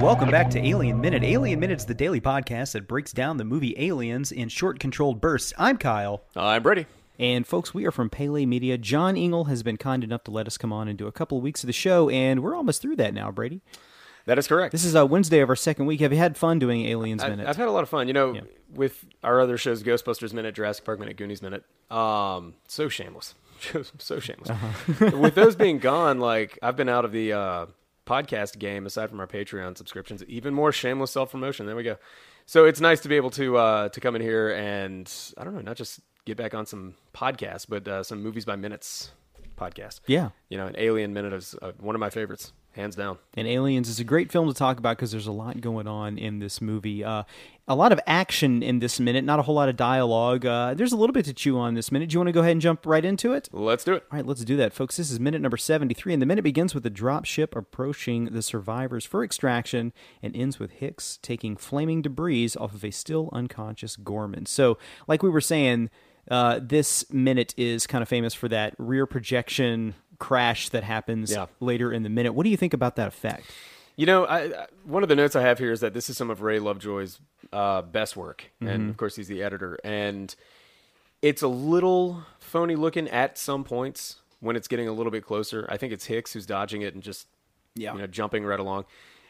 Welcome back to Alien Minute. Alien Minute's the daily podcast that breaks down the movie Aliens in short, controlled bursts. I'm Kyle. I'm Brady. And folks, we are from Pele Media. John Ingle has been kind enough to let us come on and do a couple of weeks of the show, and we're almost through that now, Brady. That is correct. This is uh, Wednesday of our second week. Have you had fun doing Aliens Minute? I've had a lot of fun. You know, with our other shows, Ghostbusters Minute, Jurassic Park Minute, Goonies Minute. Um, so shameless, so shameless. Uh-huh. with those being gone, like I've been out of the uh, podcast game aside from our Patreon subscriptions. Even more shameless self promotion. There we go. So it's nice to be able to uh, to come in here and I don't know, not just get back on some podcasts, but uh, some movies by minutes podcast. yeah. You know, an Alien Minute is uh, one of my favorites, hands down. And Aliens is a great film to talk about because there's a lot going on in this movie. Uh, a lot of action in this minute, not a whole lot of dialogue. Uh, there's a little bit to chew on this minute. Do you want to go ahead and jump right into it? Let's do it. All right, let's do that, folks. This is minute number 73, and the minute begins with the drop ship approaching the survivors for extraction and ends with Hicks taking flaming debris off of a still unconscious Gorman. So, like we were saying, uh, this minute is kind of famous for that rear projection crash that happens Yeah. later in the minute. What do you think about that effect? You know, I, one of the notes I have here is that this is some of Ray Lovejoy's uh, best work, and of course he's the editor. And it's a little phony looking at some points when it's getting a little bit closer. I think it's Hicks who's dodging it and just Yeah. you know jumping right along.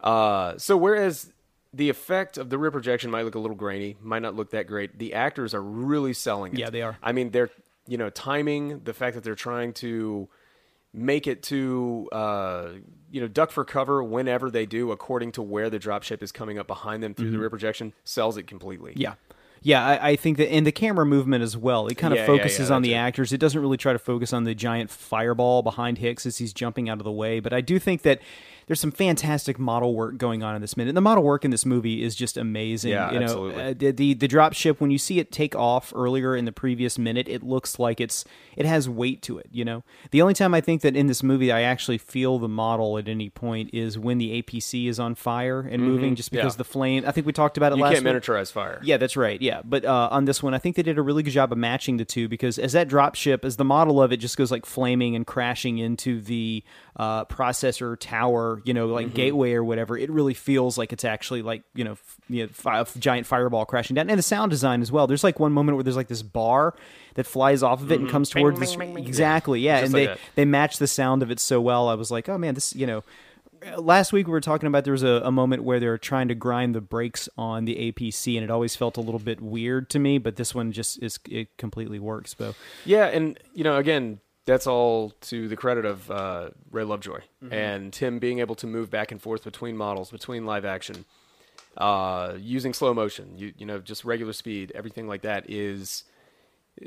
Uh, so whereas the effect of the rear projection might look a little grainy, might not look that great, the actors are really selling it. Yeah, they are. I mean, they're you know timing the fact that they're trying to make it to uh, you know duck for cover whenever they do according to where the dropship is coming up behind them through the rear projection sells it completely Mm-hmm. Yeah. Yeah, I, I think that in the camera movement as well, it kind of Yeah, yeah, focuses yeah, on the actors. It doesn't really try to focus on the giant fireball behind Hicks as he's jumping out of the way. But I do think that there's some fantastic model work going on in this minute. The model work in this movie is just amazing. Yeah, you know, absolutely. uh, the, the the drop ship when you see it take off earlier in the previous minute, it looks like it's it has weight to it. You know, the only time I think that in this movie I actually feel the model at any point is when the APC is on fire and moving, just because Mm-hmm. Yeah. the flame. I think we talked about it you last can't week. miniaturize fire Yeah, that's right. Yeah, but uh, on this one, I think they did a really good job of matching the two because as that drop ship, as the model of it just goes like flaming and crashing into the uh, processor tower, you know, Mm-hmm. like gateway or whatever, it really feels like it's actually like you know, f- you know fi- a giant fireball crashing down. And the sound design as well. There's like one moment where there's like this bar that flies off of it and comes towards the screen. Exactly, yeah, Mm-hmm. Just and like they that. they match the sound of it so well. I was like, oh man, this you know last week we were talking about there was a, a moment where they were trying to grind the brakes on the APC, and it always felt a little bit weird to me. But this one just is it completely works. So Yeah, and you know, again, that's all to the credit of uh, Ray Lovejoy and him being able to move back and forth between models, between live action, uh, using slow motion, you you know, just regular speed, everything like that is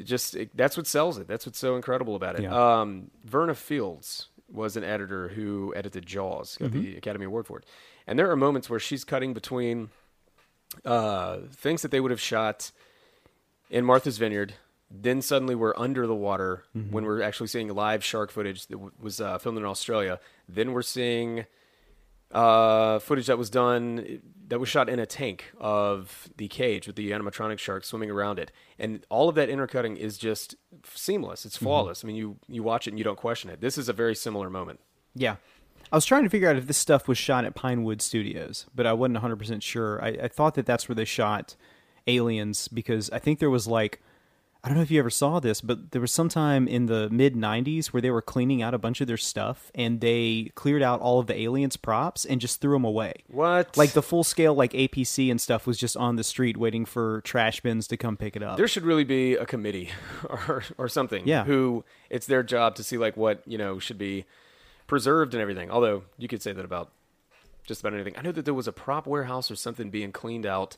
just it, that's what sells it. That's what's so incredible about it. Yeah. Um, Verna Fields was an editor who edited Jaws, got the Academy Award for it, and there are moments where she's cutting between uh, things that they would have shot in Martha's Vineyard. Then suddenly we're under the water when we're actually seeing live shark footage that w- was uh, filmed in Australia. Then we're seeing uh, footage that was done that was shot in a tank of the cage with the animatronic shark swimming around it, and all of that intercutting is just seamless. It's flawless. I mean, you you watch it and you don't question it. This is a very similar moment. yeah, I was trying to figure out if this stuff was shot at Pinewood Studios, but I wasn't 100 percent sure. I, I thought that that's where they shot Aliens because I think there was like. I don't know if you ever saw this, but there was some time in the mid 90s where they were cleaning out a bunch of their stuff and they cleared out all of the aliens props and just threw them away. What? Like the full scale like APC and stuff was just on the street waiting for trash bins to come pick it up. There should really be a committee or or something. Yeah. Who it's their job to see like what you know should be preserved and everything. Although you could say that about just about anything. I know that there was a prop warehouse or something being cleaned out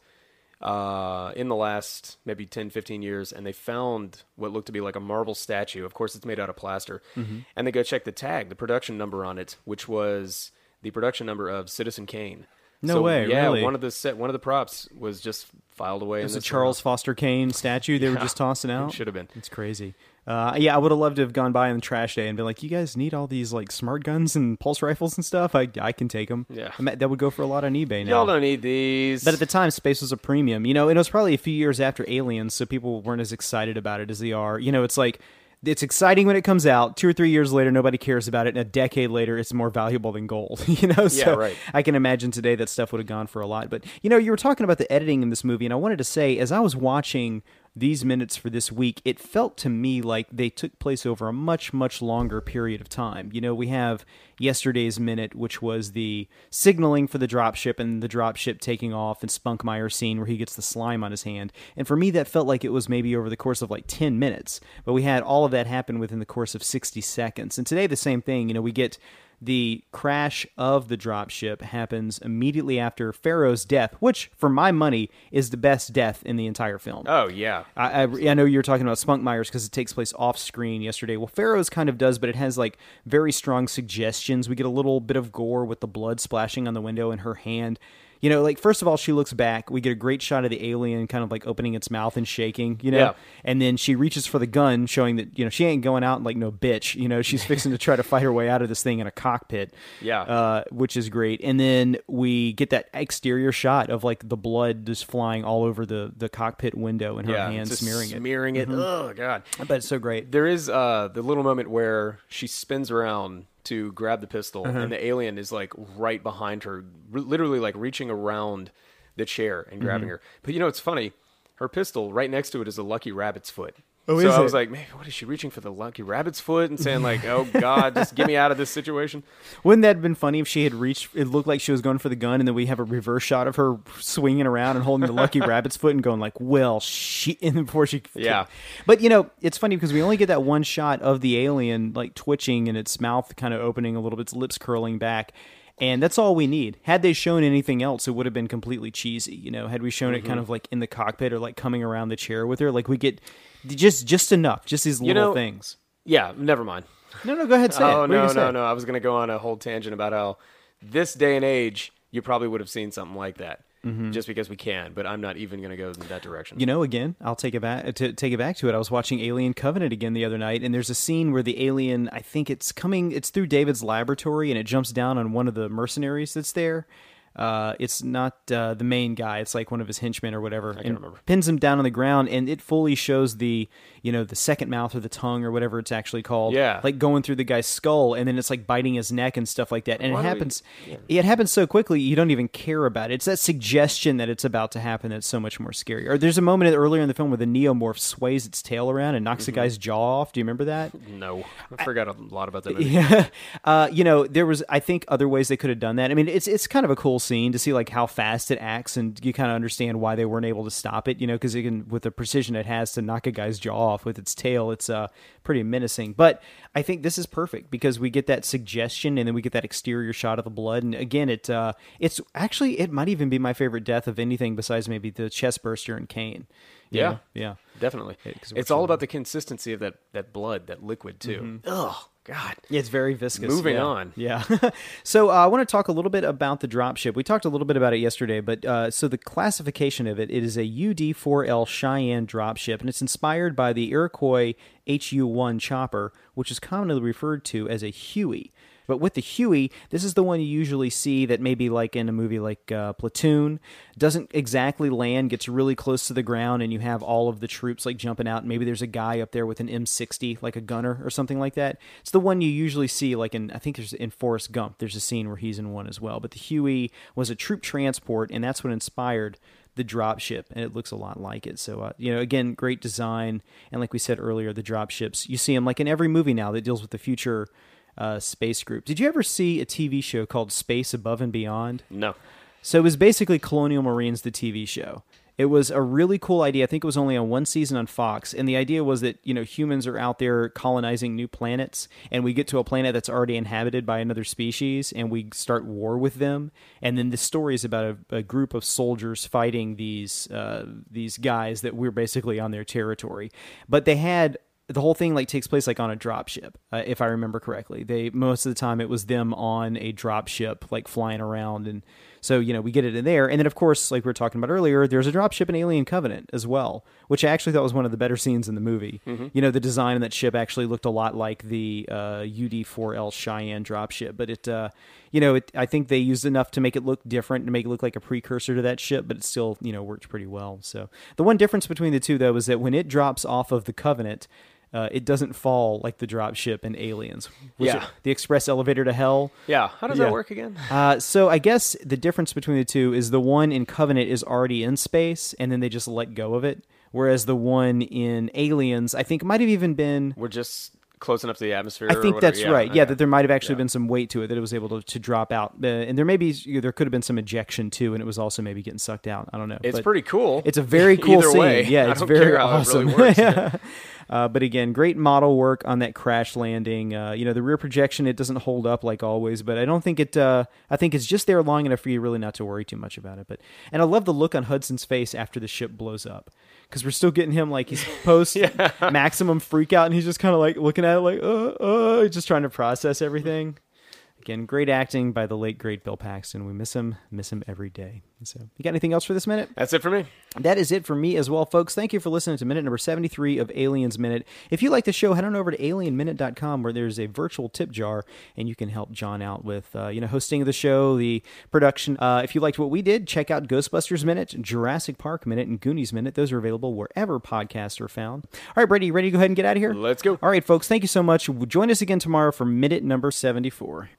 uh, in the last maybe 10, 15 years, and they found what looked to be like a marble statue. Of course, it's made out of plaster. Mm-hmm. And they go check the tag, the production number on it, which was the production number of Citizen Kane. No So, way, Yeah, really? one of the set, one of the props was just filed away. It was a Charles warehouse. Foster Kane statue they were just tossing out. it should have been. It's crazy. Uh, yeah, I would have loved to have gone by on the trash day and been like, "You guys need all these like smart guns and pulse rifles and stuff. I I can take them. Yeah. that would go for a lot on eBay now. Y'all don't need these. But at the time, space was a premium, you know, and it was probably a few years after Aliens, so people weren't as excited about it as they are. You know, it's like it's exciting when it comes out. Two or three years later, nobody cares about it. And a decade later, it's more valuable than gold. you know, so right. I can imagine today that stuff would have gone for a lot. But you know, you were talking about the editing in this movie, and I wanted to say, as I was watching these minutes for this week, it felt to me like they took place over a much, much longer period of time. You know, we have yesterday's minute, which was the signaling for the dropship and the dropship taking off and Spunkmeyer scene where he gets the slime on his hand. And for me, that felt like it was maybe over the course of like 10 minutes, but we had all of that happen within the course of 60 seconds. And today, the same thing. You know, we get the crash of the dropship happens immediately after Ferro's death, which, for my money, is the best death in the entire film. Oh yeah, I, I, I know you're talking about Spunkmeyer's because it takes place off screen yesterday. Well, Ferro's kind of does, but it has like very strong suggestions. We get a little bit of gore with the blood splashing on the window in her hand you know, like first of all, she looks back. We get a great shot of the alien kind of like opening its mouth and shaking, you know, Yeah. and then she reaches for the gun, showing that you know she ain't going out like no bitch. You know, she's fixing to try to fight her way out of this thing in a cockpit. Yeah. uh, which is great. And then we get that exterior shot of like the blood just flying all over the the cockpit window and her yeah, hand smearing it. Mm-hmm. smearing it. Oh god. I bet it's so great. There is uh, the little moment where she spins around to grab the pistol, Uh-huh. and the alien is like right behind her, r- literally like reaching around the chair and Mm-hmm. grabbing her. But you know, it's funny. Her pistol right next to it is a lucky rabbit's foot. Oh, so I was it? like, man, what is she reaching for the lucky rabbit's foot and saying like, "Oh God, just get me out of this situation"? Wouldn't that have been funny if she had reached? It looked like she was going for the gun, and then we have a reverse shot of her swinging around and holding the lucky rabbit's foot and going like, "Well, she." And before she, Yeah. But you know, it's funny because we only get that one shot of the alien like twitching and its mouth kind of opening a little bit, its lips curling back. And that's all we need. Had they shown anything else, it would have been completely cheesy. You know, had we shown it Mm-hmm. kind of like in the cockpit or like coming around the chair with her, like we get just just enough, just these little know, things. Yeah, never mind. No, no, go ahead, say. Oh you no, no, say? no! I was gonna go on a whole tangent about how this day and age you probably would have seen something like that, just because we can. But I'm not even gonna go in that direction. Mm-hmm. You know, again, I'll take it back to take it back to it. I was watching Alien Covenant again the other night, and there's a scene where the alien, I think it's coming, it's through David's laboratory, and it jumps down on one of the mercenaries that's there. Uh, it's not uh, the main guy; it's like one of his henchmen or whatever. I can't remember. Pins him down on the ground, and it fully shows the, you know, the second mouth or the tongue or whatever it's actually called. Yeah. like going through the guy's skull, and then it's like biting his neck and stuff like that. And Why it do we- happens. It happens so quickly you don't even care about it. It's that suggestion that it's about to happen that's so much more scary. Or there's a moment earlier in the film where the neomorph sways its tail around and knocks Mm-hmm. a guy's jaw off. Do you remember that? no, I forgot a lot about that movie. Yeah, uh, you know, there was I think other ways they could have done that. I mean, it's it's kind of a cool scene to see like how fast it acts, and you kind of understand why they weren't able to stop it. You know, because it can with the precision it has to knock a guy's jaw off with its tail, it's uh pretty menacing. But I think this is perfect because we get that suggestion, and then we get that exterior shot of the blood, and again, it uh it's actually it might even be my favorite death of anything besides maybe the chest burster and Kane. Yeah. know? yeah. definitely. we're it's all about the consistency of that that blood, that liquid too. Oh God. Yeah, it's very viscous. Moving yeah. on. Yeah. so uh, I want to talk a little bit about the dropship. We talked a little bit about it yesterday, but uh, so the classification of it, it is a UD4L Cheyenne dropship, and it's inspired by the Iroquois HU-1 chopper, which is commonly referred to as a Huey. But with the Huey, this is the one you usually see that maybe like in a movie like uh, Platoon doesn't exactly land, gets really close to the ground, and you have all of the troops like jumping out. And maybe there's a guy up there with an M60, like a gunner or something like that. It's the one you usually see, like in I think there's in Forrest Gump. There's a scene where he's in one as well. But the Huey was a troop transport, and that's what inspired the dropship, and it looks a lot like it. So, uh, you know, again, great design, and like we said earlier, the dropships you see them like in every movie now that deals with the future uh, space group. Did you ever see a TV show called Space Above and Beyond? No. So it was basically Colonial Marines, the TV show. It was a really cool idea. I think it was only on one season on Fox, and the idea was that you know humans are out there colonizing new planets, and we get to a planet that's already inhabited by another species, and we start war with them. And then the story is about a, a group of soldiers fighting these uh, these guys that we're basically on their territory. But they had the whole thing like takes place like on a drop ship uh, if i remember correctly. They most of the time it was them on a drop ship like flying around and so you know we get it in there. And then of course like we were talking about earlier there's a drop ship in alien covenant as well which i actually thought was one of the better scenes in the movie. You know the design of that ship actually looked a lot like the uh, ud4l cheyenne drop ship but it uh, you know it, i think they used enough to make it look different to make it look like a precursor to that ship but it still you know worked pretty well. So the one difference between the two though is that when it drops off of the covenant uh, it doesn't fall like the drop ship in Aliens. Yeah. it the express elevator to hell. Yeah. How does Yeah. that work again? Uh, so I guess the difference between the two is the one in Covenant is already in space, and then they just let go of it. Whereas the one in Aliens, I think, might have even been. We're just close enough to the atmosphere. I think that's Yeah, right. Yeah, that there might have actually Yeah. been some weight to it that it was able to, to drop out, uh, and there may be there could have been some ejection too, and it was also maybe getting sucked out. I don't know. It's But pretty cool. It's a very cool Either scene. way, Yeah, it's very care how it awesome. really works. uh, but again, great model work on that crash landing. Uh, you know, the rear projection it doesn't hold up like always, but I don't think it. Uh, I think it's just there long enough for you really not to worry too much about it. But and I love the look on Hudson's face after the ship blows up because we're still getting him like he's post maximum freak out and he's just kind of like looking it like uh uh just trying to process everything. Again, great acting by the late great Bill Paxton. We miss him, miss him every day. So, you got anything else for this minute? That's it for me. That is it for me as well, folks. Thank you for listening to minute number 73 of Aliens Minute. If you like the show, head on over to alienminute.com where there's a virtual tip jar and you can help John out with, uh, you know, hosting the show, the production. Uh, if you liked what we did, check out Ghostbusters Minute, Jurassic Park Minute, and Goonies Minute. Those are available wherever podcasts are found. All right, Brady, you ready to go ahead and get out of here? Let's go. All right, folks, thank you so much. Join us again tomorrow for minute number 74.